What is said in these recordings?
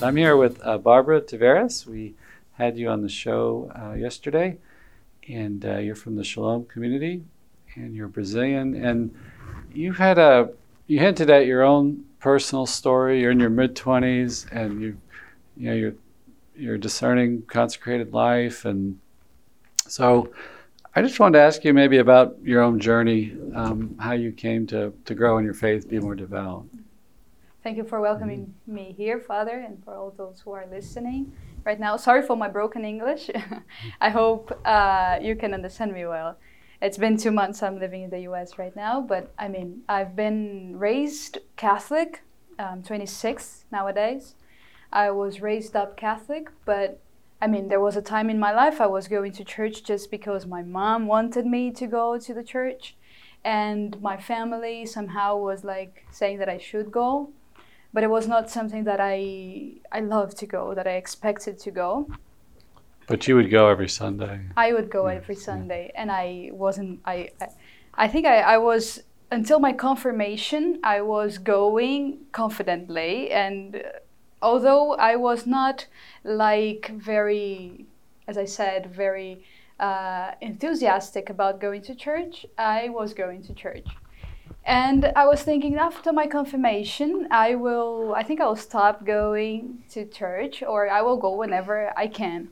I'm here with uh, Barbara Tavares. We had you on the show uh, yesterday, and uh, you're from the Shalom community, and you're Brazilian, and you had a you hinted at your own personal story. You're in your mid 20s, and you you know you're you're discerning consecrated life, and so I just wanted to ask you maybe about your own journey, um, how you came to to grow in your faith, be more devout. Thank you for welcoming me here, Father, and for all those who are listening right now. Sorry for my broken English. I hope uh, you can understand me well. It's been two months I'm living in the US right now, but I mean, I've been raised Catholic, um, 26 nowadays. I was raised up Catholic, but I mean, there was a time in my life I was going to church just because my mom wanted me to go to the church, and my family somehow was like saying that I should go but it was not something that I I loved to go, that I expected to go. But you would go every Sunday. I would go every Sunday, and I wasn't. I, I, I think I, I was until my confirmation. I was going confidently, and although I was not like very, as I said, very uh, enthusiastic about going to church, I was going to church. And I was thinking after my confirmation, I will, I think I'll stop going to church or I will go whenever I can.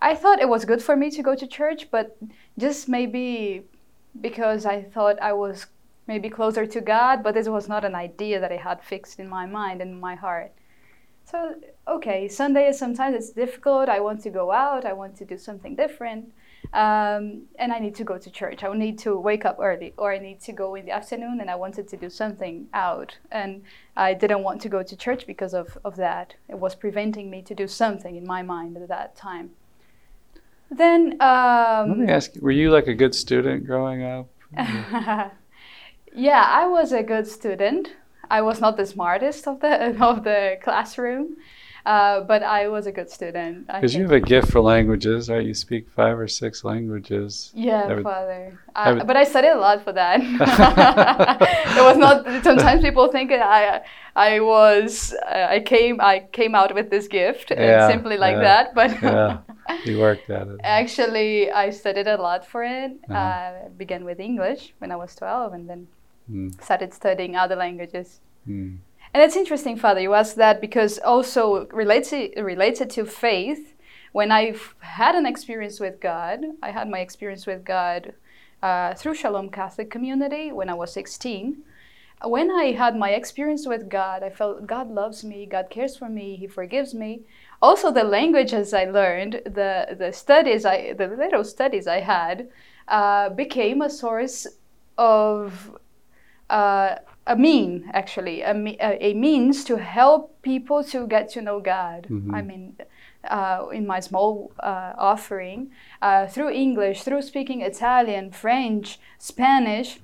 I thought it was good for me to go to church, but just maybe because I thought I was maybe closer to God, but this was not an idea that I had fixed in my mind and my heart. So, okay, Sunday is sometimes it's difficult. I want to go out, I want to do something different um, and I need to go to church. I need to wake up early, or I need to go in the afternoon, and I wanted to do something out. And I didn't want to go to church because of, of that. It was preventing me to do something in my mind at that time. Then. Um, Let me ask you, were you like a good student growing up? yeah, I was a good student. I was not the smartest of the of the classroom, uh, but I was a good student. Because you have a gift for languages, right? You speak five or six languages. Yeah, would, Father. I, would, but I studied a lot for that. it was not. Sometimes people think I, I was, uh, I came, I came out with this gift yeah, simply like yeah, that. But yeah, you worked at it. Actually, I studied a lot for it. Uh-huh. Uh, began with English when I was twelve, and then mm. started studying other languages. Mm. And it's interesting, Father, you asked that because also related related to faith. When I've had an experience with God, I had my experience with God uh, through Shalom Catholic Community when I was 16. When I had my experience with God, I felt God loves me, God cares for me, He forgives me. Also, the languages I learned, the the studies I, the little studies I had, uh, became a source of uh, a mean actually a, a, means to help people to get to know god mm-hmm. i mean uh, in my small uh, offering uh, through english through speaking italian french spanish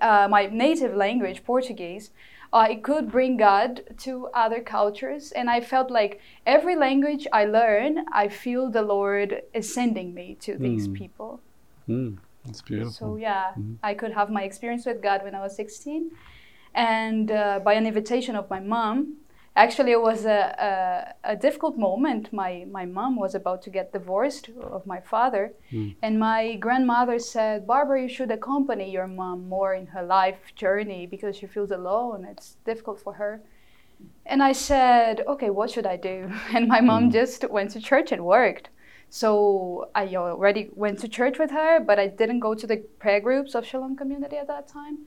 uh, my native language portuguese i could bring god to other cultures and i felt like every language i learn i feel the lord is sending me to mm. these people mm. That's beautiful. So yeah, mm-hmm. I could have my experience with God when I was 16, and uh, by an invitation of my mom. Actually, it was a, a, a, difficult moment. My, my mom was about to get divorced of my father, mm. and my grandmother said, Barbara, you should accompany your mom more in her life journey because she feels alone. It's difficult for her. And I said, okay, what should I do? And my mom mm. just went to church and worked. So I already went to church with her, but I didn't go to the prayer groups of Shalom community at that time.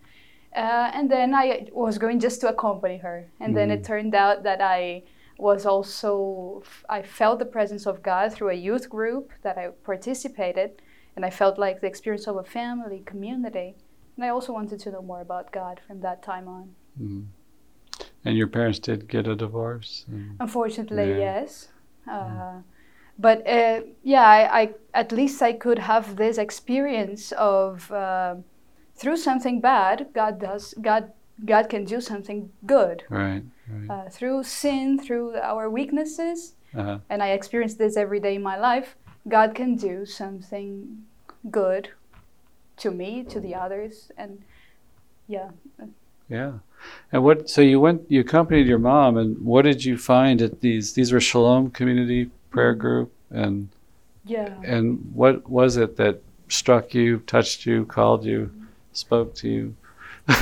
Uh, and then I was going just to accompany her. And mm. then it mm. turned out that I was also, I felt the presence of God through a youth group that I participated. And I felt like the experience of a family, community. And I also wanted to know more about God from that time on. Mm. And your parents did get a divorce? Unfortunately, yeah. yes. Uh, mm but uh, yeah, I, I, at least I could have this experience of uh, through something bad, God does God God can do something good. Right. right. Uh, through sin, through our weaknesses, uh-huh. and I experience this every day in my life. God can do something good to me, to the others, and yeah. Yeah. And what? So you went, you accompanied your mom, and what did you find at these? These were Shalom Community Prayer Group, and yeah. And what was it that struck you, touched you, called you, spoke to you?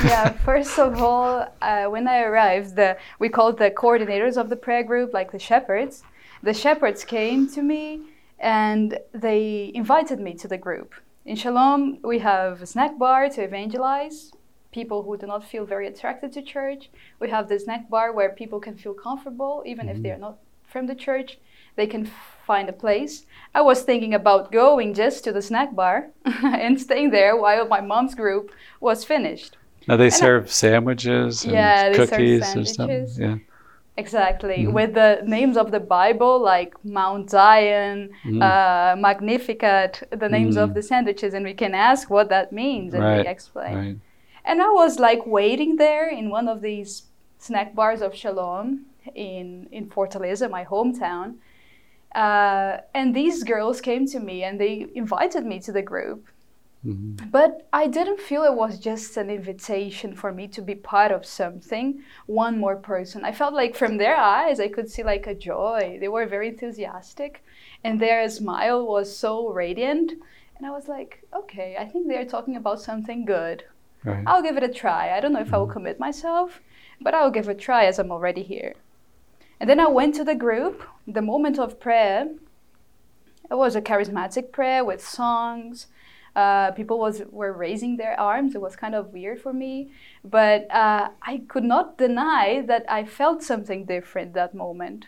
yeah, first of all, uh, when I arrived, the, we called the coordinators of the prayer group, like the shepherds. The shepherds came to me and they invited me to the group. In Shalom, we have a snack bar to evangelize people who do not feel very attracted to church. We have the snack bar where people can feel comfortable, even mm-hmm. if they are not from the church. They can find a place. I was thinking about going just to the snack bar and staying there while my mom's group was finished. Now they and serve I, sambwiches and yeah, cookies or something. Yeah. Exactly, mm-hmm. with the names of the Bible like Mount Zion, mm-hmm. uh, Magnificat, the names mm-hmm. of the sandwiches, and we can ask what that means, and right. we explain. Right. And I was like waiting there in one of these snack bars of Shalom in in Fortaleza, my hometown. Uh, and these girls came to me and they invited me to the group. Mm-hmm. But I didn't feel it was just an invitation for me to be part of something, one more person. I felt like from their eyes, I could see like a joy. They were very enthusiastic, and their smile was so radiant. And I was like, okay, I think they're talking about something good. Right. I'll give it a try. I don't know if mm-hmm. I will mm-hmm. commit myself, but I'll give it a try as I'm already here. And then I went to the group, the moment of prayer. It was a charismatic prayer with songs. Uh, people was were raising their arms. It was kind of weird for me, but uh, I could not deny that I felt something different that moment.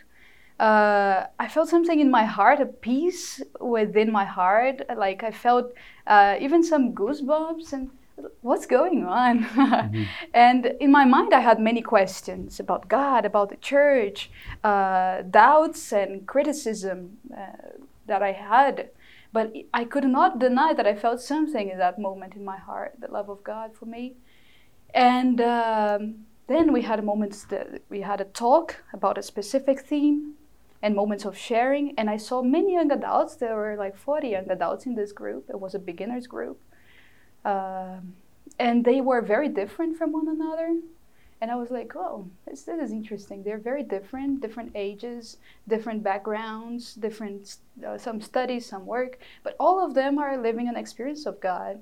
Uh, I felt something in my heart, a peace within my heart. Like I felt uh, even some goosebumps and what's going on? mm-hmm. And in my mind, I had many questions about God, about the church, uh, doubts and criticism uh, that I had. But I could not deny that I felt something in that moment in my heart, the love of God for me. And um, then we had moments that we had a talk about a specific theme and moments of sharing. And I saw many young adults. There were like 40 young adults in this group. It was a beginners group. Um, and they were very different from one another. And I was like, oh, this, this is interesting. They're very different, different ages, different backgrounds, different, uh, some studies, some work, but all of them are living an experience of God.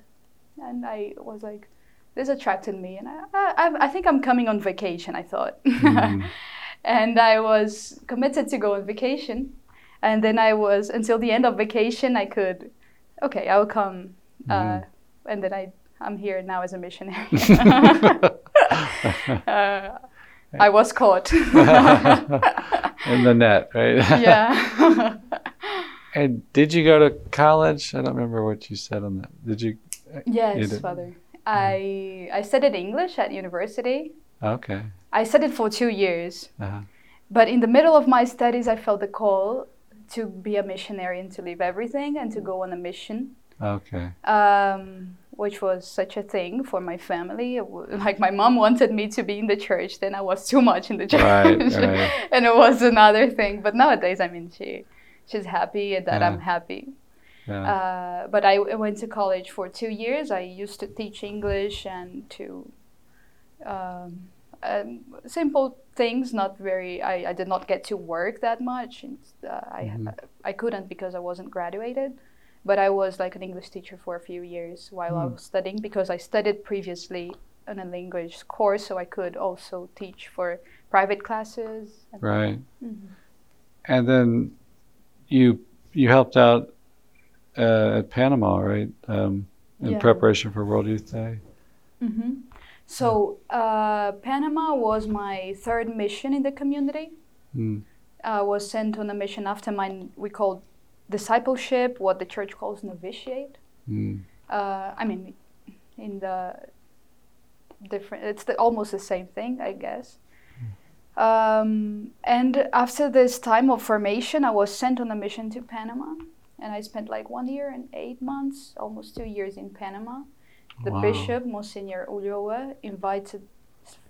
And I was like, this attracted me. And I, I, I think I'm coming on vacation, I thought. Mm. and I was committed to go on vacation. And then I was, until the end of vacation, I could, okay, I'll come. Uh, mm. Uh, and then I I'm here now as a missionary. uh, I was caught in the net, right? yeah. and did you go to college? I don't remember what you said on that. Did you? Yes, Father. I I studied English at university. Okay. I studied for two years. Uh-huh. But in the middle of my studies, I felt the call to be a missionary and to leave everything and to go on a mission. Okay. Um, which was such a thing for my family. Like my mom wanted me to be in the church, then I was too much in the church, right, right. and it was another thing. But nowadays, I mean, she she's happy that yeah. I'm happy. Yeah. Uh, but I, I, went to college for two years. I used to teach English and to um, um, simple things. Not very. I, I did not get to work that much. And, uh, mm-hmm. I I couldn't because I wasn't graduated. But I was like an English teacher for a few years while mm. I hmm. was studying because I studied previously in a language course, so I could also teach for private classes. right. Mm-hmm. And then you you helped out uh, at Panama, right? Um, in yeah. preparation for World Youth Day. Mm-hmm. So uh, Panama was my third mission in the community. Mm. I was sent on a mission after my we called discipleship, what the church calls novitiate. Mm. Uh, I mean, in the different, it's the, almost the same thing, I guess. Um, and after this time of formation, I was sent on a mission to Panama, and I spent like one year and eight months, almost two years in Panama. The wow. bishop, Monsignor Ulloa, invited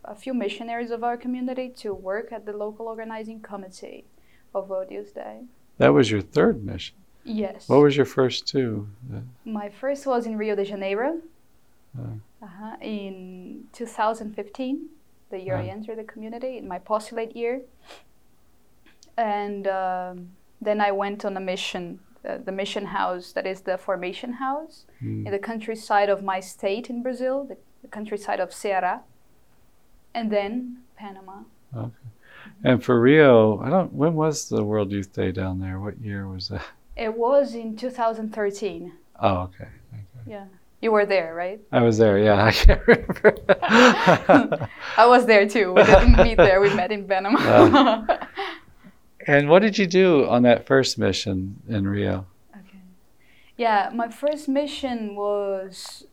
a few missionaries of our community to work at the local organizing committee of Youth Day. That was your third mission. Yes. What was your first two? My first was in Rio de Janeiro. Uh. Uh-huh. In 2015, the year I entered the community, in my postulate year. And um, then I went on a mission, uh, the mission house, that is the formation house, mm. in the countryside of my state in Brazil, the, the countryside of Ceará. And then Panama. Okay. And for Rio, I don't. When was the World Youth Day down there? What year was that? It was in 2013. Oh, okay. okay. Yeah. You were there, right? I was there. Yeah, I can't remember. I was there too. We didn't meet there. We met in Panama. Uh, and what did you do on that first mission in Rio? Okay. Yeah, my first mission was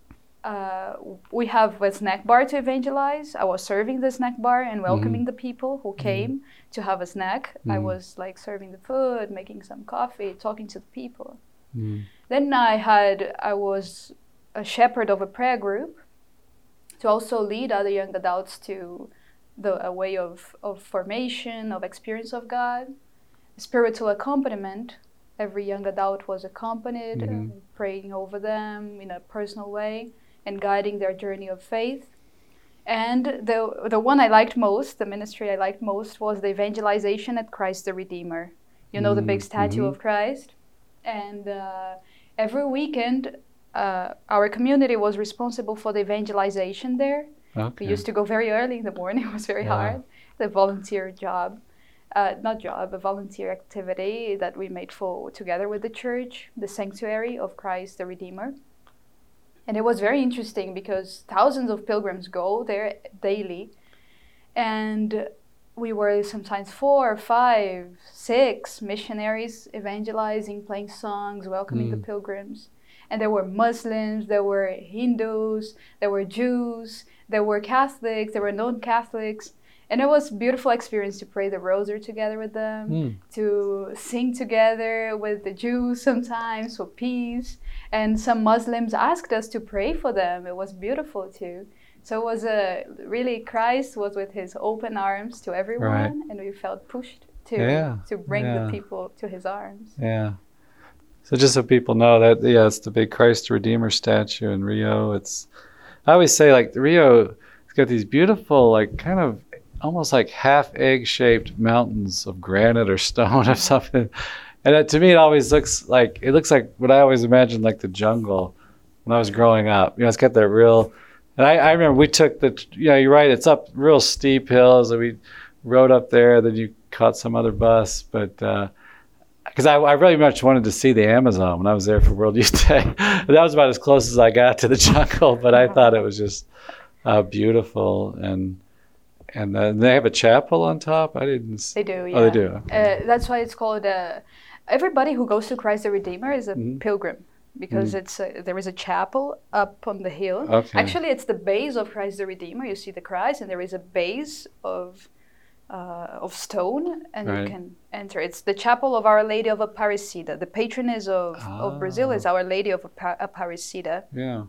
uh, we have a snack bar to evangelize. I was serving the snack bar and welcoming mm-hmm. the people who mm-hmm. came mm-hmm. to have a snack. Mm-hmm. I was like serving the food, making some coffee, talking to the people. Mm-hmm. Then I had I was a shepherd of a prayer group to also lead other young adults to the a way of, of formation, of experience of God, spiritual accompaniment. Every young adult was accompanied, mm-hmm. praying over them in a personal way and guiding their journey of faith. And the, the one I liked most, the ministry I liked most, was the evangelization at Christ the Redeemer. You know, mm-hmm. the big mm-hmm. statue mm-hmm. of Christ. And uh, every weekend, uh, our community was responsible for the evangelization there. Okay. We used to go very early in the morning, it was very yeah. hard. The volunteer job. Uh, not job, a volunteer activity that we made for together with the church, the sanctuary of Christ the Redeemer. And it was very interesting because thousands of pilgrims go there daily. And we were sometimes four, five, six missionaries evangelizing, playing songs, welcoming mm. the pilgrims. And there were Muslims, there were Hindus, there were Jews, there were Catholics, there were non Catholics and it was beautiful experience to pray the rosary together with them mm. to sing together with the jews sometimes for peace and some muslims asked us to pray for them it was beautiful too so it was a really christ was with his open arms to everyone right. and we felt pushed to yeah. to bring yeah. the people to his arms yeah so just so people know that yeah it's the big christ redeemer statue in rio it's i always say like rio it's got these beautiful like kind of almost like half egg shaped mountains of granite or stone or something. And it, to me, it always looks like it looks like what I always imagined like the jungle when I was growing up. You know, it's got that real. And I, I remember we took the. You know, you're right. It's up real steep hills, and we rode up there. Then you caught some other bus, but. because uh, I, I, really much wanted to see the Amazon when I was there for World Youth Day. that was about as close as I got to the jungle, but I thought it was just uh, beautiful and and then they have a chapel on top. I didn't. They do. Yeah. Oh, they do. Uh, that's why it's called. Uh, everybody who goes to Christ the Redeemer is a mm-hmm. pilgrim because mm. it's a, there is a chapel up on the hill. Okay. Actually, it's the base of Christ the Redeemer. You see the Christ, and there is a base of uh, of stone, and right. you can enter. It's the chapel of Our Lady of Aparecida. The patroness of, oh. of Brazil is ah. Our Lady of Aparecida. Yeah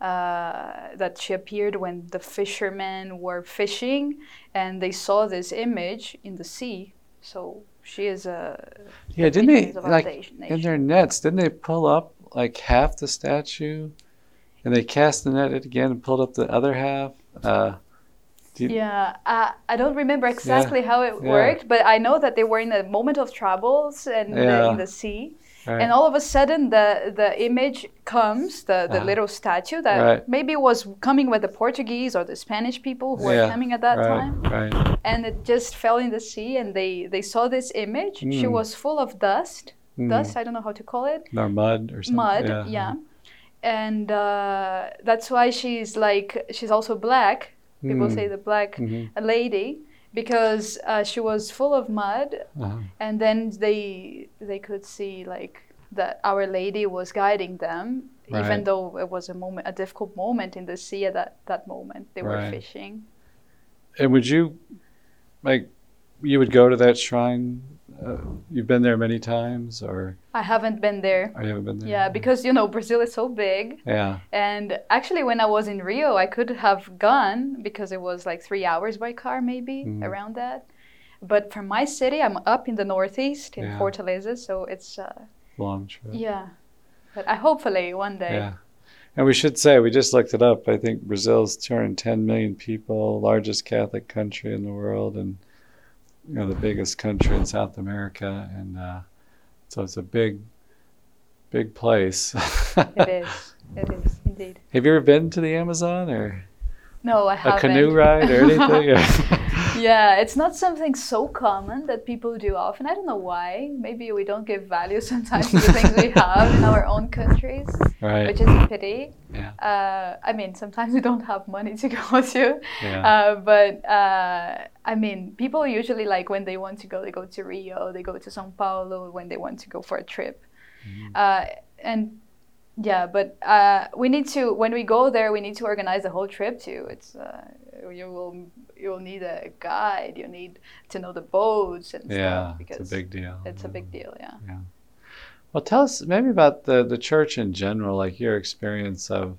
uh, that she appeared when the fishermen were fishing and they saw this image in the sea. So she is a yeah. Didn't they like in their nets? Didn't they pull up like half the statue, and they cast the net again and pulled up the other half? Uh, yeah, uh, I don't remember exactly yeah, how it yeah. worked, but I know that they were in a moment of troubles and yeah. in the sea Right. And all of a sudden, the, the image comes, the, the uh little statue that right. maybe was coming with the Portuguese or the Spanish people who yeah. were coming at that right. time. And it just fell in the sea, and they, they saw this image. Mm. She hmm. was full of dust. Mm. Dust, I don't know how to call it. Or mud or something. Mud, yeah. yeah. And uh, that's why she's like, she's also black. People mm. say the black mm-hmm. lady because uh, she was full of mud, uh-huh. and then they they could see like that Our Lady was guiding them, right. even though it was a moment, a difficult moment in the sea at that that moment. They right. were fishing. And would you, like, you would go to that shrine uh, you've been there many times, or I haven't been there. I haven't been there. Yeah, because you know Brazil is so big. Yeah. And actually, when I was in Rio, I could have gone because it was like three hours by car, maybe mm-hmm. around that. But from my city, I'm up in the northeast in yeah. Fortaleza, so it's uh, long trip. Yeah, but I hopefully one day. Yeah. And we should say, we just looked it up. I think Brazil's 210 million people, largest Catholic country in the world, and you know the biggest country in South America, and uh, so it's a big, big place. it is. It is indeed. Have you ever been to the Amazon or? No, I haven't. A canoe ride or anything? yeah, it's not something so common that people do often. I don't know why. Maybe we don't give value sometimes to the things we have in our own countries, right. which is a pity. Yeah. Uh, I mean, sometimes we don't have money to go to. Yeah. Uh, but uh, I mean, people usually like when they want to go, they go to Rio, they go to São Paulo when they want to go for a trip. Mm-hmm. and yeah, but uh, we need to when we go there, we need to organize the whole trip too. It's uh, you will you'll need a guide. You need to know the boats and yeah, stuff because it's a big deal. It's a big deal. Yeah. Yeah. Well, tell us maybe about the the church in general, like your experience of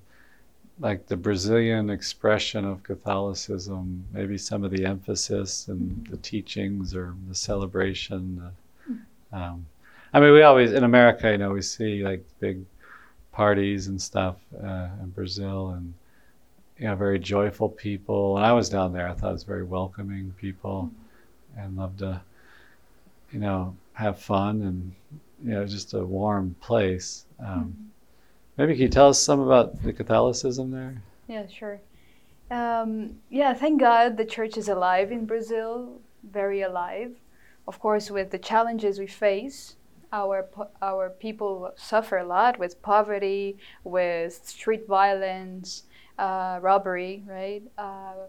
like the Brazilian expression of Catholicism, maybe some of the emphasis and the teachings or the celebration. Uh, um, I mean, we always in America, you know, we see like big parties and stuff uh, in Brazil, and you know, very joyful people. And I was down there; I thought it was very welcoming people, mm-hmm. and loved to, you know, have fun and you know, just a warm place. Um, mm-hmm. Maybe can you tell us some about the Catholicism there? Yeah, sure. Um, yeah, thank God the church is alive in Brazil, very alive. Of course, with the challenges we face, our our people suffer a lot with poverty, with street violence, uh, robbery, right? Uh,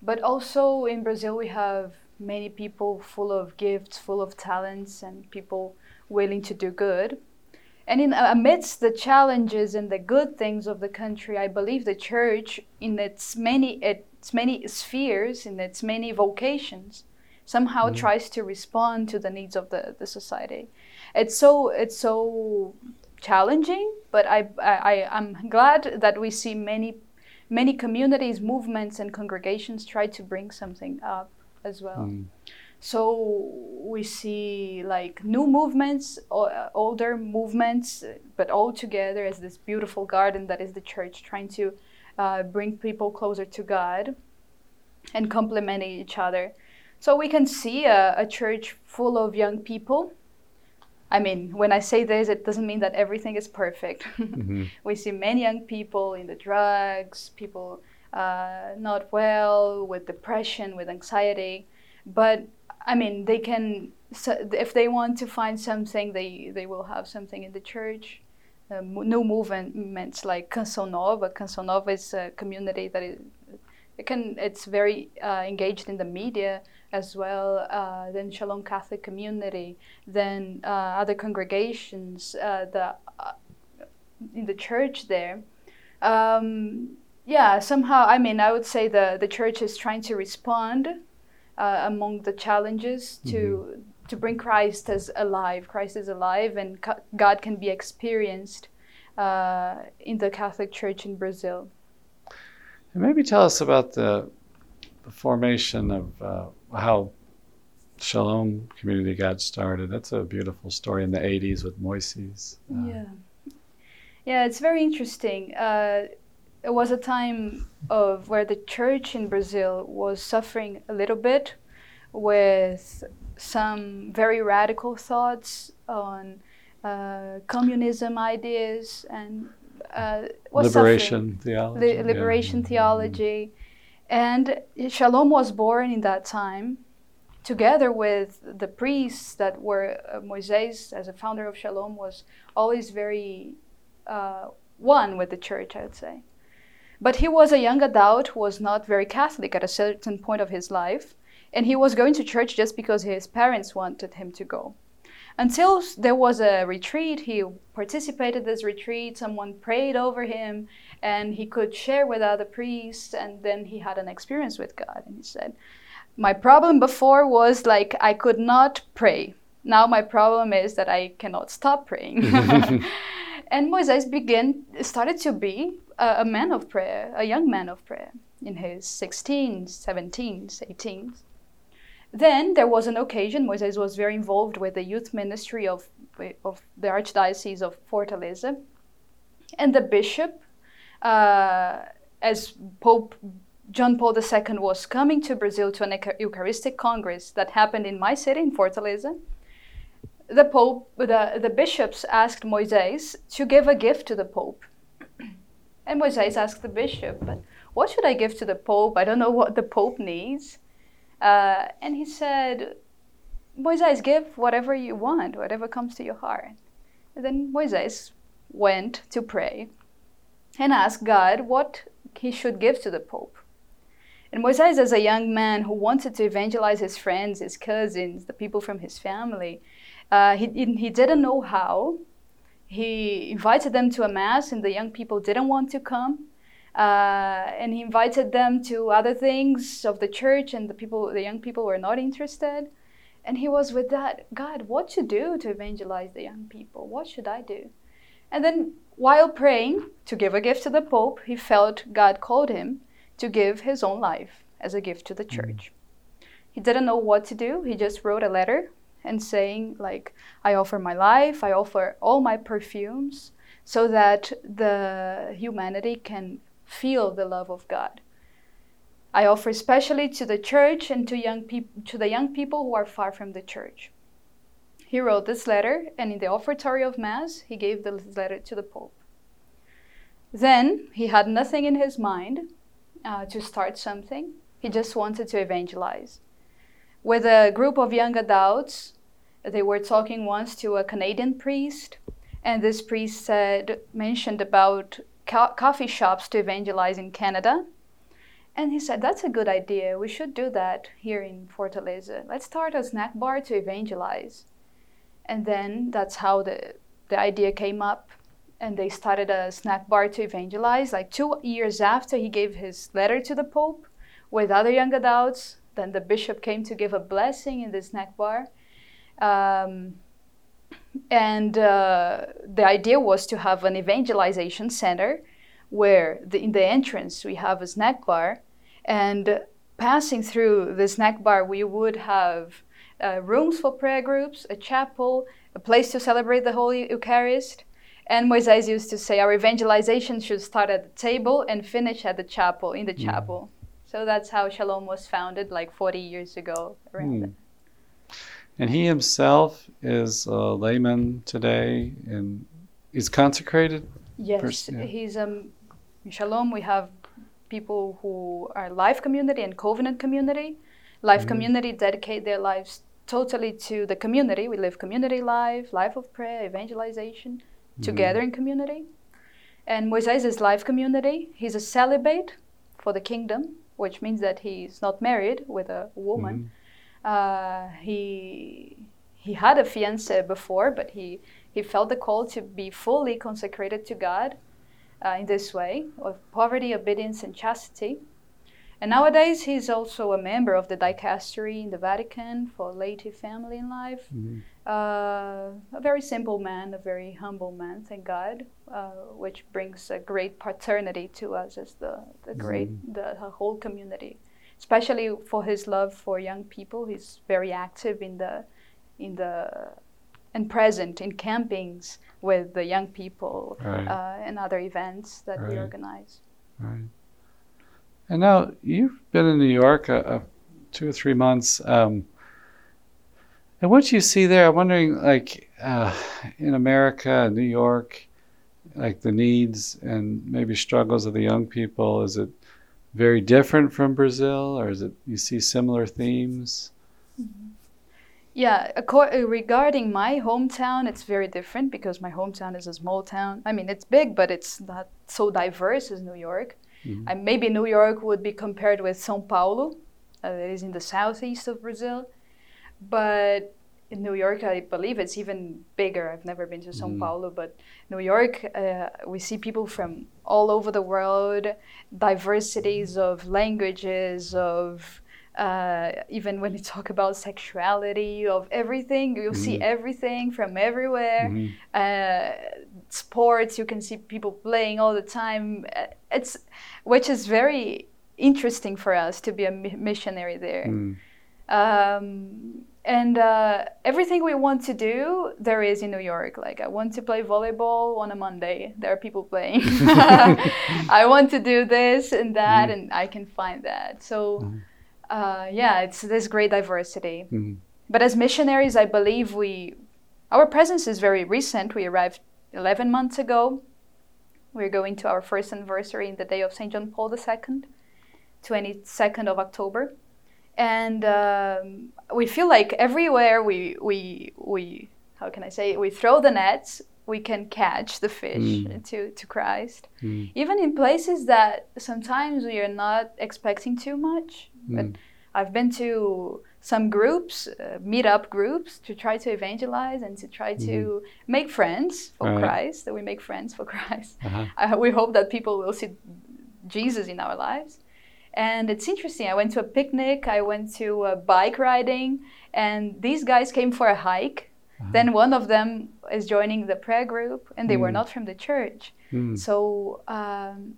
but also in Brazil, we have many people full of gifts, full of talents, and people willing to do good. And in amidst the challenges and the good things of the country, I believe the church, in its many its many spheres, in its many vocations, somehow mm. tries to respond to the needs of the, the society it's so it's so challenging but I, I i'm glad that we see many many communities movements and congregations try to bring something up as well. Mm. so we see like new movements older movements but all together as this beautiful garden that is the church trying to uh, bring people closer to god and complementing each other. So we can see a, a church full of young people I mean, when I say this, it doesn't mean that everything is perfect. mm-hmm. We see many young people in the drugs, people uh, not well, with depression, with anxiety. But I mean, they can, so if they want to find something, they, they will have something in the church. Um, new movements like Canção Nova. Canção Nova is a community that is, it can, it's very uh, engaged in the media as well, uh, then Shalom Catholic Community, then uh, other congregations, uh, the uh, in the church there. Um, yeah, somehow, I mean, I would say the the church is trying to respond uh, among the challenges to. Mm-hmm. To bring Christ as alive, Christ is alive, and God can be experienced uh, in the Catholic Church in Brazil. And maybe tell us about the, the formation of how Shalom community got started. That's a beautiful story in the 80s with Moises. Uh, yeah. Yeah, it's very interesting. Uh, it was a time of where the church in Brazil was suffering a little bit with some very radical thoughts on uh, communism ideas and uh, liberation suffering. theology. The liberation yeah. theology. And Shalom was born in that time, together with the priests that were uh, Moises, as a founder of Shalom, was always very uh, one with the church, I would say. But he was a young adult, was not very Catholic at a certain point of his life, and he was going to church just because his parents wanted him to go. Until there was a retreat, he participated this retreat, someone prayed over him, and he could share with other priests and then he had an experience with god and he said my problem before was like i could not pray. Now my problem is that i cannot stop praying. And Moises began started to be a, a, man of prayer a young man of prayer in his 16s 17s 18s then there was an occasion Moises was very involved with the youth ministry of, of the archdiocese of fortaleza and the bishop uh, as Pope John Paul II was coming to Brazil to an Eucharistic Congress that happened in my city, in Fortaleza, the Pope, the, the bishops asked Moisés to give a gift to the Pope. And Moisés asked the bishop, but what should I give to the Pope? I don't know what the Pope needs. Uh, and he said, Moisés, give whatever you want, whatever comes to your heart. And then Moisés went to pray and asked God what he should give to the Pope. And Moisés, as a young man who wanted to evangelize his friends, his cousins, the people from his family, uh, he, he didn't know how. He invited them to a mass, and the young people didn't want to come. Uh, and he invited them to other things of the church, and the people, the young people, were not interested. And he was with that God, what to do to evangelize the young people? What should I do? And then, while praying to give a gift to the Pope, he felt God called him to give his own life as a gift to the mm-hmm. church. Mm. He didn't know what to do. He just wrote a letter and saying, like, I offer my life, I offer all my perfumes so that the humanity can feel the love of God. I offer especially to the church and to young people to the young people who are far from the church. He wrote this letter, and in the offertory of Mass, he gave the letter to the Pope. Then he had nothing in his mind uh, to start something. He just wanted to evangelize. With a group of young adults, they were talking once to a Canadian priest, and this priest said mentioned about co- coffee shops to evangelize in Canada and he said, That's a good idea. We should do that here in Fortaleza. Let's start a snack bar to evangelize. And then that's how the, the idea came up. And they started a snack bar to evangelize. Like two years after he gave his letter to the Pope with other young adults, then the bishop came to give a blessing in the snack bar. Um, and uh, the idea was to have an evangelization center where the, in the entrance we have a snack bar, and passing through the snack bar, we would have uh, rooms for prayer groups, a chapel, a place to celebrate the Holy Eucharist. And Moisés used to say our evangelization should start at the table and finish at the chapel, in the mm. chapel. So that's how Shalom was founded like 40 years ago. Mm. And he himself is a layman today and is consecrated? Yes, yeah. he's um, in Shalom, we have people who are life community and covenant community. Life mm-hmm. community dedicate their lives totally to the community. We live community life, life of prayer, evangelization, mm-hmm. together in community. And Moisés is life community. He's a celibate for the kingdom, which means that he's not married with a woman. Mm-hmm. Uh, he he had a fiance before, but he he felt the call to be fully consecrated to God uh, in this way of poverty, obedience, and chastity. And nowadays, he's also a member of the dicastery in the Vatican for laity, family, and life. Mm-hmm. Uh, a very simple man, a very humble man, thank God, uh, which brings a great paternity to us as the, the great, mm-hmm. the, the, whole community. Especially for his love for young people, he's very active in the, in the, and present in campings with the young people right. uh, and other events that right. we organize. Right. And now you've been in New York uh, uh, two or three months. Um, and what you see there, I'm wondering, like uh, in America, New York, like the needs and maybe struggles of the young people, is it very different from Brazil, or is it you see similar themes? Mm-hmm. Yeah, uh, regarding my hometown, it's very different because my hometown is a small town. I mean, it's big, but it's not so diverse as New York. Mm-hmm. And maybe New York would be compared with São Paulo, uh, that is in the southeast of Brazil. But in New York, I believe it's even bigger. I've never been to São mm-hmm. Paulo, but New York, uh, we see people from all over the world, diversities of languages, of uh, even when you talk about sexuality of everything you mm-hmm. see everything from everywhere mm-hmm. uh, sports you can see people playing all the time uh, it's which is very interesting for us to be a missionary there mm. um, and uh, everything we want to do there is in new york like i want to play volleyball on a monday there are people playing i want to do this and that mm. and i can find that so mm. uh, yeah it's this great diversity mm. but as missionaries i believe we our presence is very recent we arrived 11 months ago we're going to our first anniversary in the day of st john paul ii 22nd of october and um, we feel like everywhere we we we how can I say we throw the nets we can catch the fish mm. to to Christ mm. even in places that sometimes we are not expecting too much mm. but I've been to some groups uh, meet up groups to try to evangelize and to try to mm-hmm. make friends for right. Christ that we make friends for Christ uh-huh. uh, we hope that people will see Jesus in our lives and it's interesting. I went to a picnic, I went to bike riding, and these guys came for a hike. Uh-huh. Then one of them is joining the prayer group, and they mm. were not from the church. Mm. So um,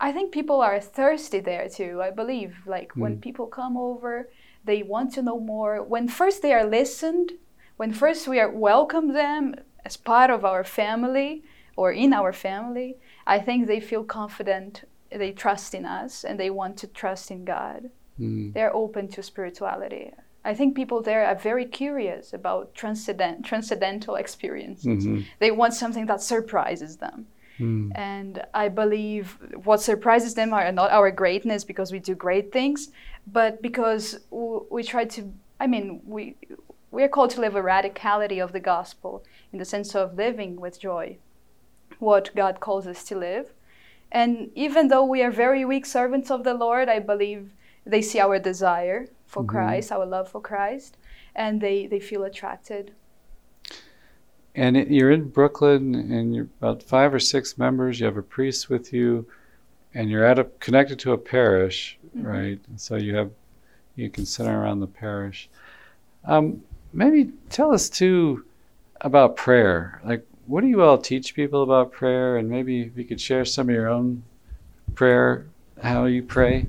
I think people are thirsty there too. I believe, like mm. when people come over, they want to know more. When first they are listened, when first we are welcome them as part of our family or in our family, I think they feel confident they trust in us and they want to trust in God. Mm. They're open to spirituality. I think people there are very curious about transcendent, transcendental experiences. Mm-hmm. They want something that surprises them. Mm. And I believe what surprises them are not our greatness because we do great things, but because w- we try to, I mean, we, we are called to live a radicality of the gospel in the sense of living with joy, what God calls us to live. And even though we are very weak servants of the Lord, I believe they see our desire for mm-hmm. Christ, our love for Christ, and they, they feel attracted. And it, you're in Brooklyn, and you're about five or six members. You have a priest with you, and you're at a connected to a parish, mm-hmm. right? so you have you can center around the parish. Um, maybe tell us too about prayer. Like, what do you all teach people about prayer? And maybe if you could share some of your own prayer, how you pray.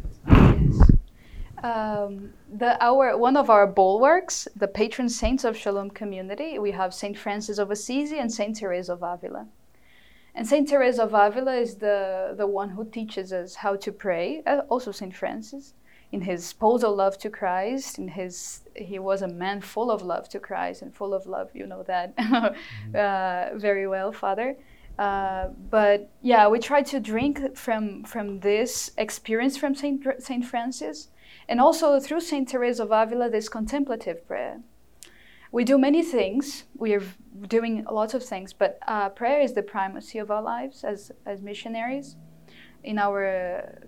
Um, the, our, one of our bulwarks, the patron saints of Shalom community, we have Saint Francis of Assisi and Saint Therese of Avila. And Saint Therese of Avila is the, the one who teaches us how to pray, uh, also Saint Francis in his spousal love to Christ, in his he was a man full of love to Christ and full of love. You know that uh, very well, Father. Uh, but yeah, we try to drink from from this experience from Saint Saint Francis, and also through Saint Teresa of Avila, this contemplative prayer. We do many things. We are doing lots of things, but uh, prayer is the primacy of our lives as as missionaries. In our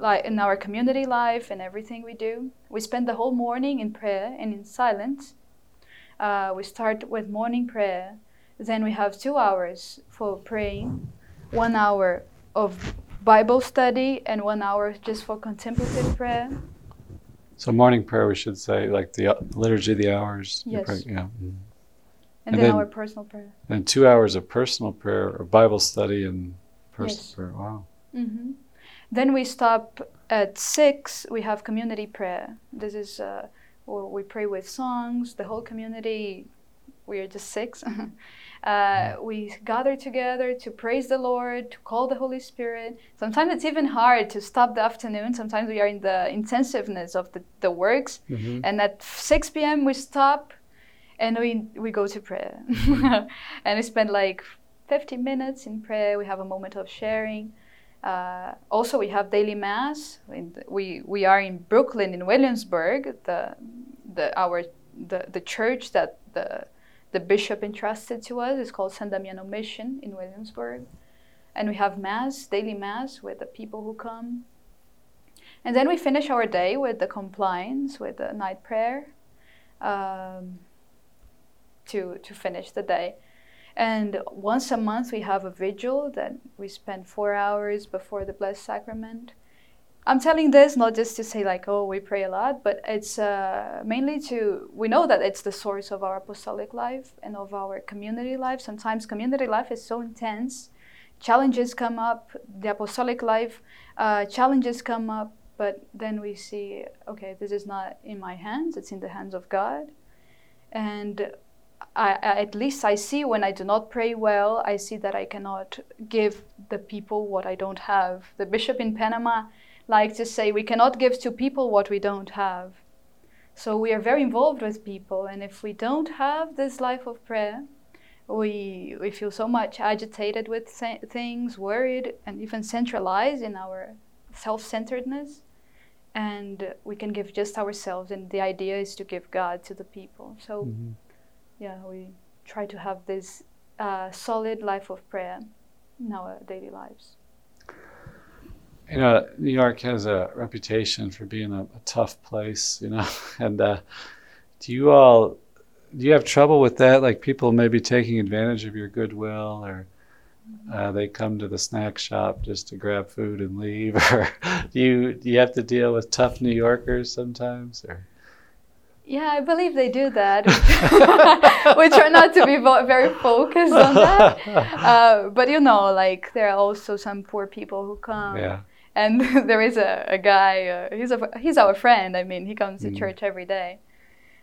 like in our community life and everything we do. We spend the whole morning in prayer and in silence. Uh, we start with morning prayer, then we have two hours for praying, one hour of Bible study, and one hour just for contemplative prayer. So morning prayer, we should say, like the liturgy of the hours. Yes. Pray, yeah. Mm-hmm. And, and then, then, our personal prayer. And two hours of personal prayer or Bible study and personal yes. prayer. Wow. Mm-hmm. Then we stop at six. We have community prayer. This is uh, where we pray with songs. The whole community. We are just six. uh, we gather together to praise the Lord, to call the Holy Spirit. Sometimes it's even hard to stop the afternoon. Sometimes we are in the intensiveness of the, the works. Mm-hmm. And at 6 p.m., we stop and we, we go to prayer. and we spend like 50 minutes in prayer. We have a moment of sharing. Uh, also, we have daily mass. we we are in Brooklyn, in Williamsburg. The the our the, the church that the the bishop entrusted to us is called San Damiano Mission in Williamsburg, and we have mass, daily mass with the people who come. And then we finish our day with the Compline, with the night prayer, um, to to finish the day. And once a month, we have a vigil that we spend four hours before the Blessed Sacrament. I'm telling this not just to say, like, oh, we pray a lot, but it's uh, mainly to, we know that it's the source of our apostolic life and of our community life. Sometimes community life is so intense, challenges come up, the apostolic life, uh, challenges come up, but then we see, okay, this is not in my hands, it's in the hands of God And I, at least I see when I do not pray well, I see that I cannot give the people what I don't have. The bishop in Panama likes to say, we cannot give to people what we don't have. So we are very involved with people, and if we don't have this life of prayer, we we feel so much agitated with things, worried, and even centralized in our self-centeredness, and we can give just ourselves. And the idea is to give God to the people. So. Mm-hmm yeah, we try to have this uh, solid life of prayer in our daily lives. You know, New York has a reputation for being a, a tough place, you know, and uh, do you all do you have trouble with that? Like people maybe taking advantage of your goodwill, or uh, they come to the snack shop just to grab food and leave, or do you do you have to deal with tough New Yorkers sometimes, or? Yeah, I believe they do that. we try not to be very focused on that. Uh, but you know, like there are also some poor people who come. Yeah. And there is a, a guy, uh, he's, a, he's our friend. I mean, he comes to mm. church every day.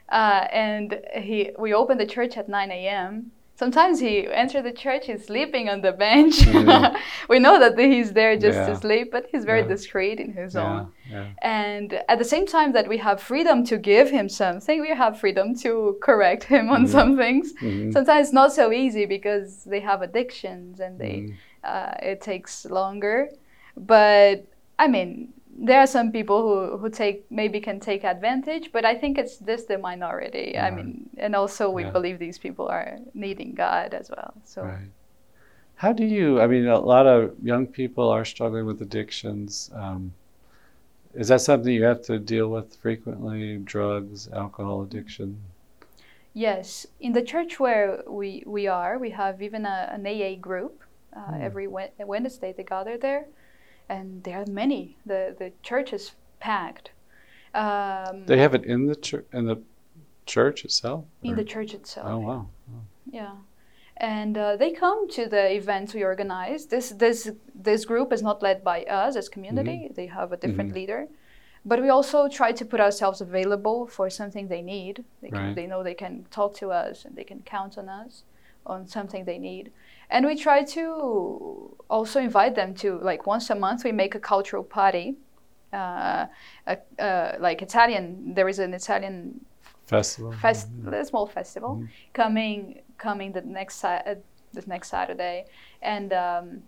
Uh, and he, we open the church at 9 a.m sometimes he enters the church he's sleeping on the bench mm. we know that he's there just yeah. to sleep but he's very yeah. discreet in his yeah. own and at the same time that we have freedom to give him something we have freedom to correct him on mm. some things mm. sometimes not so easy because they have addictions and they mm-hmm. uh, it takes longer but i mean there are some people who, who take maybe can take advantage, but I think it's this the minority. Right. I mean, and also we yeah. believe these people are needing God as well. So, right. how do you? I mean, a lot of young people are struggling with addictions. Um, is that something you have to deal with frequently? Drugs, alcohol addiction. Yes, in the church where we we are, we have even a, an AA group. Uh, mm. Every Wednesday they gather there and there are many. The the church is packed. Um, they have it in the church in the church itself. In or? the church itself. Oh wow. Oh. Yeah, and uh, they come to the events we organize. This this this group is not led by us as community. Mm-hmm. They have a different mm-hmm. leader, but we also try to put ourselves available for something they need. They, can, right. they know they can talk to us and they can count on us on something they need and we try to also invite them to like once a month we make a cultural party uh, uh, like italian there is an italian festival fest, a small festival mm-hmm. coming coming the next uh, the next saturday and um,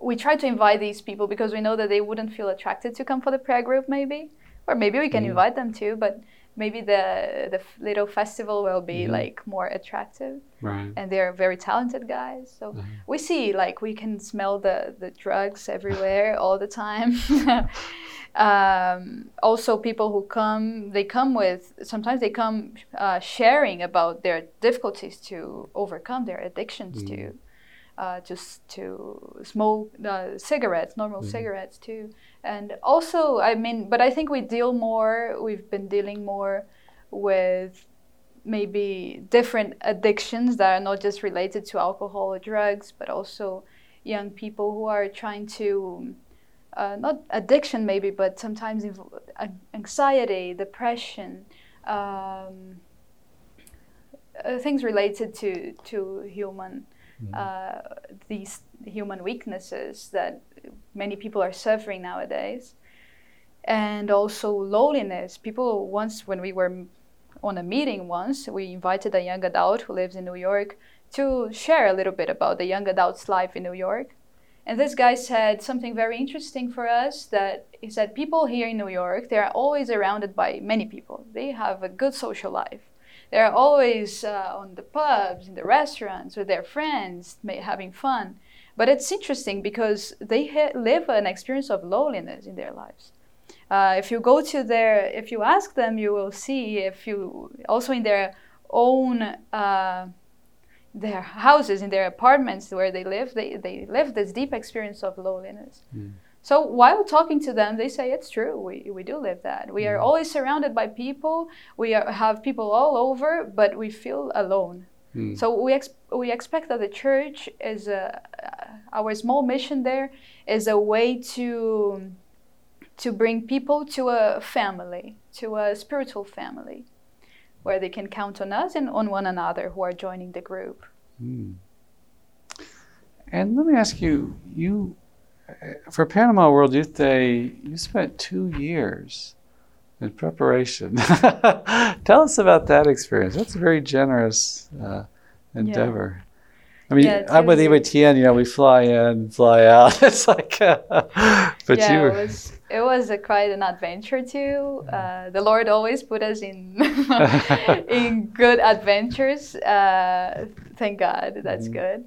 we try to invite these people because we know that they wouldn't feel attracted to come for the prayer group maybe or maybe we can mm-hmm. invite them too but maybe the the little festival will be mm-hmm. like more attractive right and they're very talented guys so mm-hmm. we see like we can smell the the drugs everywhere all the time um, also people who come they come with sometimes they come uh, sharing about their difficulties to overcome their addictions mm-hmm. to uh, just to smoke uh, cigarettes normal mm-hmm. cigarettes too and also i mean but i think we deal more we've been dealing more with maybe different addictions that are not just related to alcohol or drugs but also young people who are trying to uh, not addiction maybe but sometimes anxiety depression um, uh, things related to to human. Uh, these human weaknesses that many people are suffering nowadays. And also loneliness. People once, when we were on a meeting once, we invited a young adult who lives in New York to share a little bit about the young adult's life in New York. And this guy said something very interesting for us that he said people here in New York, they are always surrounded by many people. They have a good social life. They're always uh, on the pubs, in the restaurants with their friends, having fun. But it's interesting because they ha- live an experience of loneliness in their lives. Uh, if you go to their, if you ask them, you will see if you also in their own uh, their houses, in their apartments where they live, they, they live this deep experience of loneliness. Mm. So while talking to them, they say it's true. We, we do live that. We are mm. always surrounded by people. We are, have people all over, but we feel alone. Mm. So we ex- we expect that the church is a, uh, our small mission there is a way to to bring people to a family, to a spiritual family, where they can count on us and on one another who are joining the group. Mm. And let me ask you, you for Panama World Youth Day, you spent two years in preparation. Tell us about that experience. That's a very generous uh, endeavor. Yeah. I mean, yeah, I'm with Etienne, you know, we fly in, fly out. it's like, uh, but yeah, you were. It was, it was a, quite an adventure too. Uh, the Lord always put us in in good adventures. Uh, thank God, that's mm-hmm. good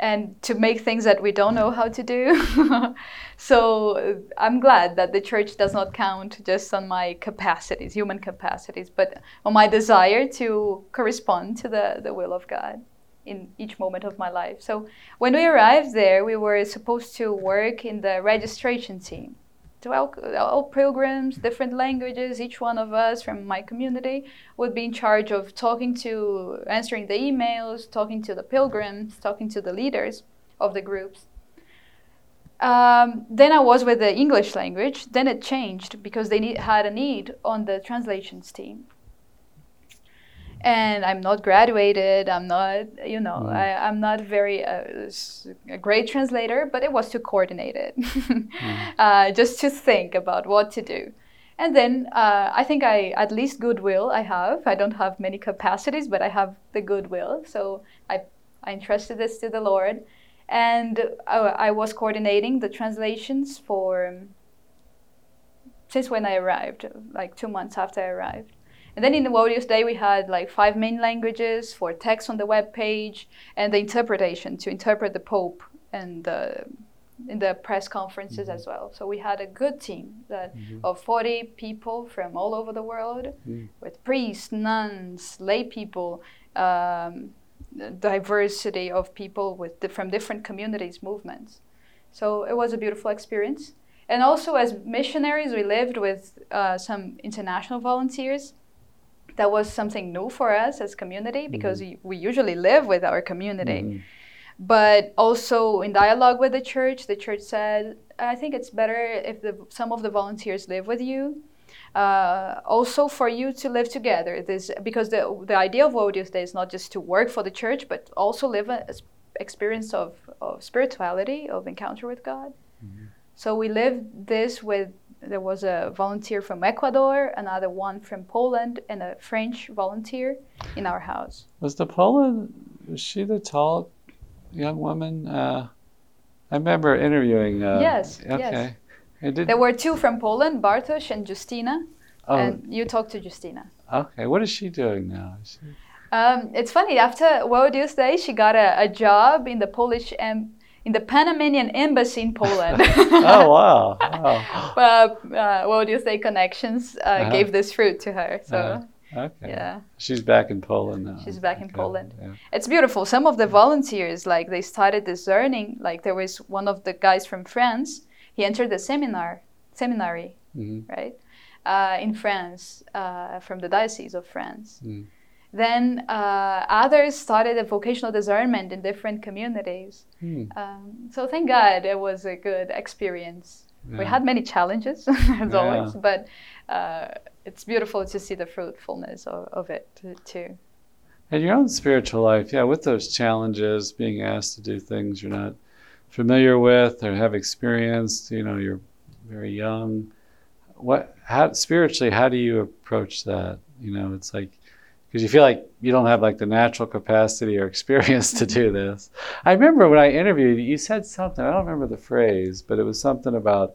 and to make things that we don't know how to do. so uh, I'm glad that the church does not count just on my capacities, human capacities, but on my desire to correspond to the, the will of God in each moment of my life. So when we arrived there, we were supposed to work in the registration team. 12 all pilgrims, different languages, each one of us from my community would be in charge of talking to, answering the emails, talking to the pilgrims, talking to the leaders of the groups. Um, then I was with the English language. Then it changed because they need, had a need on the translations team and I'm not graduated. I'm not, you know, mm. I, am not very uh, a great translator, but it was to coordinate it, mm. uh, just to think about what to do. And then uh, I think I at least goodwill I have. I don't have many capacities, but I have the goodwill. So I I entrusted this to the Lord, and I, I was coordinating the translations for since when I arrived, like two months after I arrived. And then in the World Day, we had like five main languages for text on the web page and the interpretation to interpret the Pope and the in the press conferences mm-hmm. as well. So we had a good team that mm-hmm. of 40 people from all over the world, mm. with priests, nuns, lay people, um, diversity of people with from different communities, movements. So it was a beautiful experience. And also as missionaries, we lived with uh, some international volunteers that was something new for us as community because mm-hmm. we, usually live with our community. Mm-hmm. But also in dialogue with the church, the church said, I think it's better if the, some of the volunteers live with you. Uh, also for you to live together this because the, the idea of World Youth Day is not just to work for the church but also live an experience of, of spirituality of encounter with god mm-hmm. so we live this with there was a volunteer from Ecuador, another one from Poland, and a French volunteer in our house. Was the Poland? Was she the tall young woman? Uh, I remember interviewing. Uh, yes. Okay. Yes. There were two from Poland, Bartosz and Justina. Oh. And you talked to Justina. Okay. What is she doing now? She... Um, it's funny. After World Youth Day, she got a, a job in the Polish em- in the Panamanian embassy in Poland. oh wow! wow. uh, uh, World Youth Day connections uh, uh-huh. gave this fruit to her. So. Uh-huh. Okay. Yeah. She's back in Poland now. She's back in Poland. Yeah. It's beautiful. Some of the volunteers, like they started discerning. Like there was one of the guys from France. He entered the seminar, seminary, mm-hmm. right, uh, in France, uh, from the diocese of France. Mm. Then uh, others started a vocational discernment in different communities. Hmm. Um, so thank God it was a good experience. Yeah. We had many challenges, as yeah. always, but uh, it's beautiful to see the fruitfulness of, of it too. And your own spiritual life, yeah, with those challenges, being asked to do things you're not familiar with or have experienced, you know, you're very young. What, how, spiritually, how do you approach that? You know, it's like because you feel like you don't have like the natural capacity or experience to do this. I remember when I interviewed you, you said something. I don't remember the phrase, but it was something about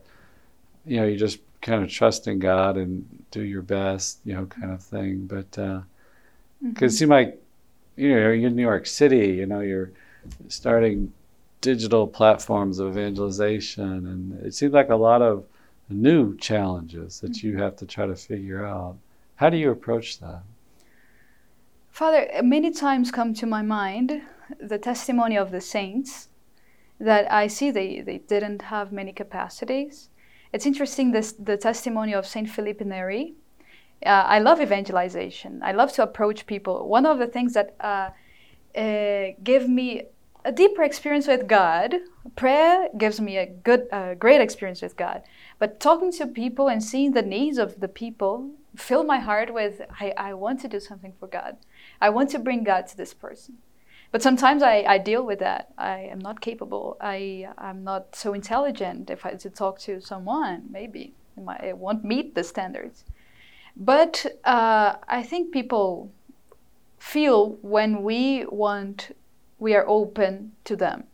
you know you just kind of trust in God and do your best, you know, kind of thing. But because uh, mm-hmm. it seemed like you know you're in New York City, you know, you're starting digital platforms of evangelization, and it seemed like a lot of new challenges that mm-hmm. you have to try to figure out. How do you approach that? Father, many times come to my mind the testimony of the saints that I see they, they didn't have many capacities. It's interesting this the testimony of Saint Philip Neri. Uh, I love evangelization. I love to approach people. One of the things that uh, uh, give me a deeper experience with God, prayer gives me a good, great experience with God. But talking to people and seeing the needs of the people fill my heart with I, I want to do something for God. I want to bring God to this person. But sometimes I, I deal with that. I am not capable. I, I'm not so intelligent if I to talk to someone, maybe. It won't meet the standards. But uh, I think people feel when we want, we are open to them.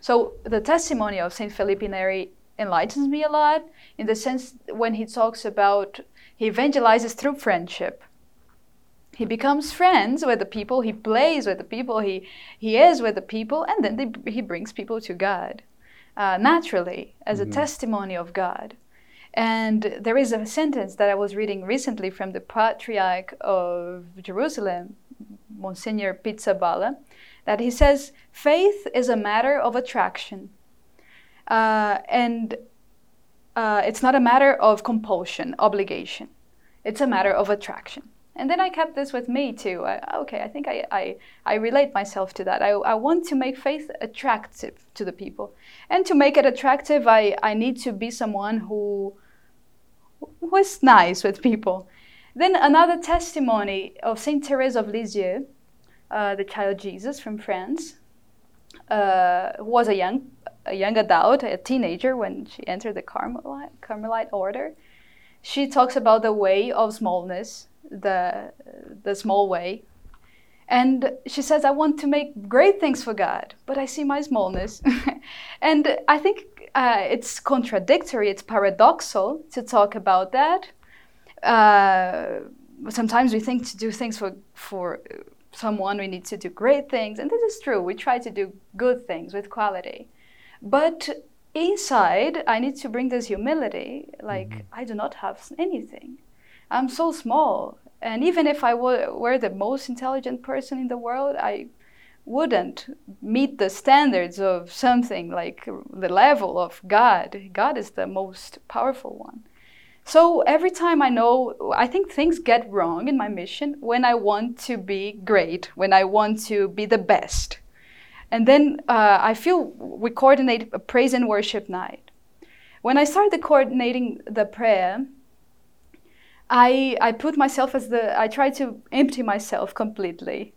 So the testimony of Saint Philip Neri enlightens me a lot in the sense when he talks about he evangelizes through friendship he becomes friends with the people he plays with the people he, he is with the people and then they, he brings people to god uh, naturally as mm-hmm. a testimony of god and there is a sentence that i was reading recently from the patriarch of jerusalem monsignor pizzaballa that he says faith is a matter of attraction uh, and uh, it's not a matter of compulsion, obligation. It's a matter of attraction. And then I kept this with me too. I, okay, I think I, I, I relate myself to that. I, I want to make faith attractive to the people. And to make it attractive, I, I need to be someone who, who is nice with people. Then another testimony of Saint Therese of Lisieux, uh, the child Jesus from France, uh, who was a young a young adult, a teenager, when she entered the Carmelite, Carmelite order, she talks about the way of smallness, the, the small way. And she says, I want to make great things for God, but I see my smallness. and I think uh, it's contradictory, it's paradoxal to talk about that. Uh, sometimes we think to do things for, for someone, we need to do great things. And this is true. We try to do good things with quality. But inside, I need to bring this humility like, mm-hmm. I do not have anything. I'm so small. And even if I were the most intelligent person in the world, I wouldn't meet the standards of something like the level of God. God is the most powerful one. So every time I know, I think things get wrong in my mission when I want to be great, when I want to be the best. And then uh, I feel we coordinate a praise and worship night. When I started coordinating the prayer, I, I put myself as the, I try to empty myself completely.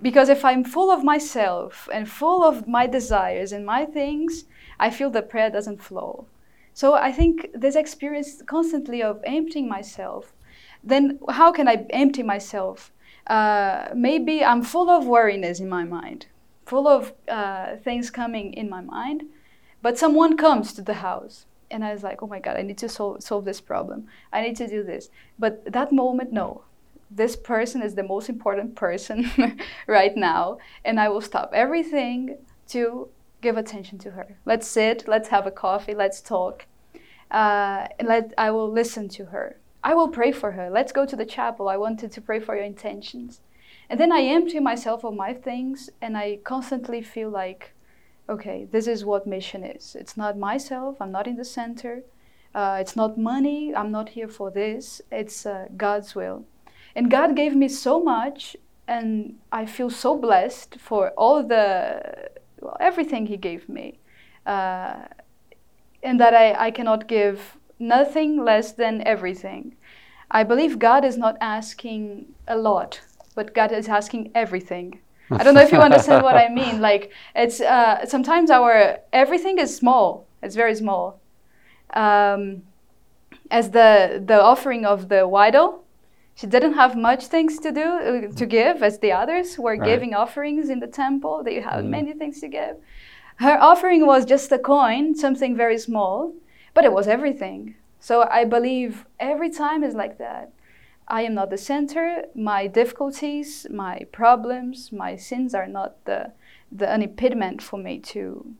Because if I'm full of myself and full of my desires and my things, I feel the prayer doesn't flow. So I think this experience constantly of emptying myself, then how can I empty myself? Uh, maybe I'm full of worriness in my mind full of uh, things coming in my mind. But someone comes to the house, and I was like, oh my God, I need to sol- solve this problem. I need to do this. But that moment, no. This person is the most important person right now, and I will stop everything to give attention to her. Let's sit, let's have a coffee, let's talk. Uh, and let, I will listen to her. I will pray for her. Let's go to the chapel. I wanted to pray for your intentions. And then I empty myself of my things and I constantly feel like, okay, this is what mission is. It's not myself, I'm not in the center. Uh, it's not money, I'm not here for this. It's uh, God's will. And God gave me so much, and I feel so blessed for all the, well, everything He gave me. Uh, and that I, I cannot give nothing less than everything. I believe God is not asking a lot but God is asking everything. I don't know if you understand what I mean. Like it's uh, sometimes our everything is small. It's very small. Um, as the the offering of the widow, she didn't have much things to do uh, to give as the others were right. giving offerings in the temple. They had mm. many things to give. Her offering was just a coin, something very small, but it was everything. So I believe every time is like that. I am not the center. My difficulties, my problems, my sins are not the, the an impediment for me to,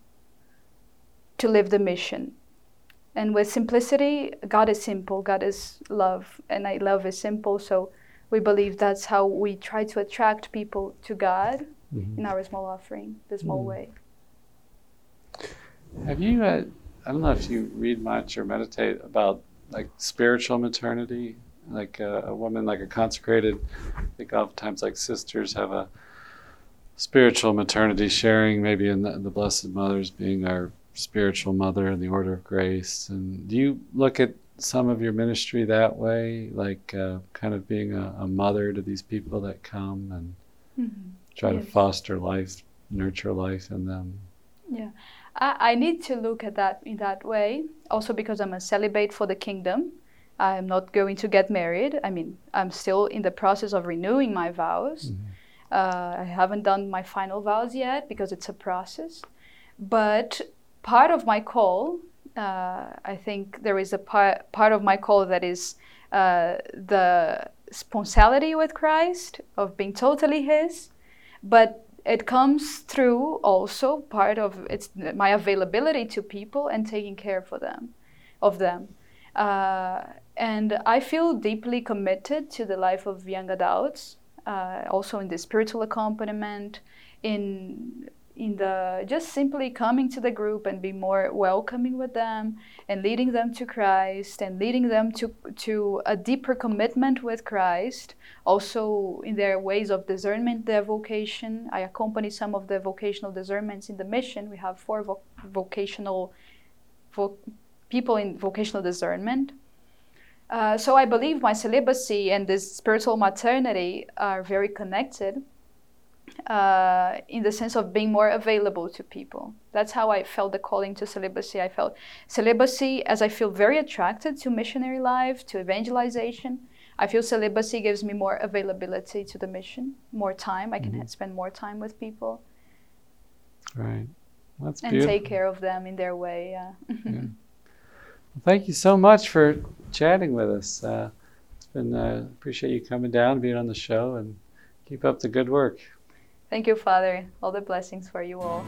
to live the mission. And with simplicity, God is simple, God is love, and I love is simple. So we believe that's how we try to attract people to God mm-hmm. in our small offering, the small mm. way. Have you, uh, I don't know if you read much or meditate about like spiritual maternity like a, a, woman, like a consecrated. I think oftentimes like sisters have a spiritual maternity sharing, maybe in the, the Blessed Mother's being our spiritual mother in the order of grace. And do you look at some of your ministry that way, like uh, kind of being a, a, mother to these people that come and mm-hmm. try yes. to foster life, nurture life in them? Yeah, I, I need to look at that in that way. Also, because I'm a celibate for the kingdom. I'm not going to get married. I mean, I'm still in the process of renewing my vows. Mm-hmm. Uh, I haven't done my final vows yet because it's a process. But part of my call, uh, I think there is a part part of my call that is uh, the sponsality with Christ of being totally His, but it comes through also part of it's my availability to people and taking care for them, of them. Uh, and I feel deeply committed to the life of young adults, uh, also in the spiritual accompaniment, in in the just simply coming to the group and be more welcoming with them and leading them to Christ and leading them to to a deeper commitment with Christ also in their ways of discernment their vocation. I accompany some of the vocational discernments in the mission. We have four vo- vocational vo- people in vocational discernment uh, so I believe my celibacy and this spiritual maternity are very connected uh, in the sense of being more available to people. That's how I felt the calling to celibacy. I felt celibacy as I feel very attracted to missionary life, to evangelization. I feel celibacy gives me more availability to the mission, more time. I can mm-hmm. spend more time with people. Right. That's and beautiful. take care of them in their way. Yeah. yeah. Thank you so much for chatting with us. Uh, it's been uh, appreciate you coming down, being on the show, and keep up the good work. Thank you, Father. All the blessings for you all.